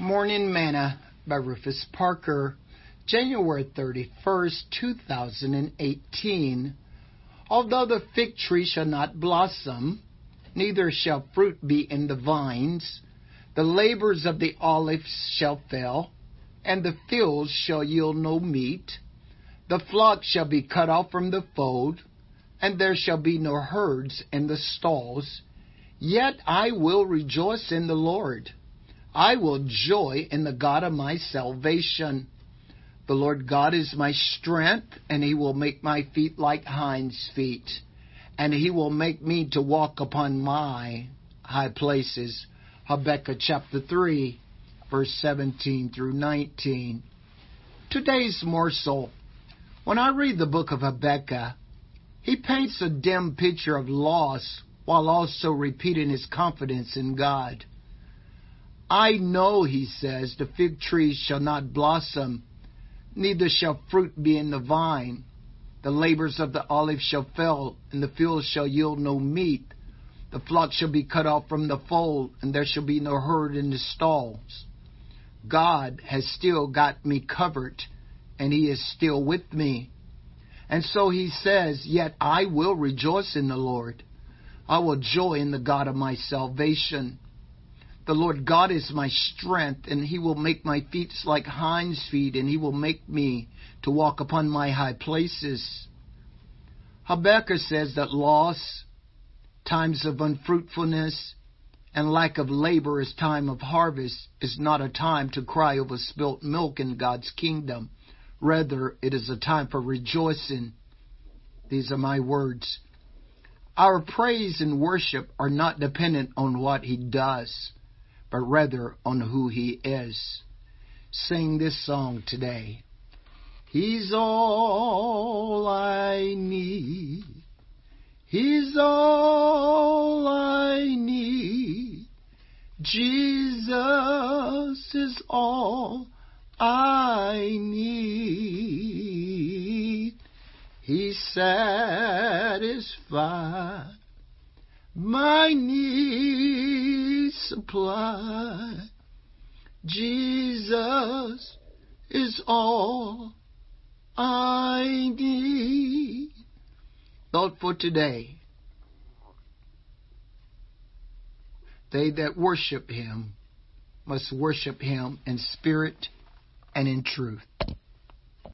Morning Manna by Rufus Parker, January 31st, 2018. Although the fig tree shall not blossom, neither shall fruit be in the vines, the labors of the olive shall fail, and the fields shall yield no meat. The flock shall be cut off from the fold, and there shall be no herds in the stalls. Yet I will rejoice in the Lord. I will joy in the God of my salvation. The Lord God is my strength, and he will make my feet like hinds' feet, and he will make me to walk upon my high places. Habakkuk chapter 3, verse 17 through 19. Today's morsel. When I read the book of Habakkuk, he paints a dim picture of loss while also repeating his confidence in God. I know, he says, the fig tree shall not blossom, neither shall fruit be in the vine. The labors of the olive shall fail, and the fields shall yield no meat. The flock shall be cut off from the fold, and there shall be no herd in the stalls. God has still got me covered, and He is still with me. And so He says, Yet I will rejoice in the Lord. I will joy in the God of my salvation. The Lord God is my strength, and He will make my feet like hinds' feet, and He will make me to walk upon my high places. Habakkuk says that loss, times of unfruitfulness, and lack of labor as time of harvest is not a time to cry over spilt milk in God's kingdom. Rather, it is a time for rejoicing. These are my words. Our praise and worship are not dependent on what He does but rather on who He is. Sing this song today. He's all I need. He's all I need. Jesus is all I need. He satisfies my needs supply. Jesus is all I need. Thought for today. They that worship him must worship him in spirit and in truth.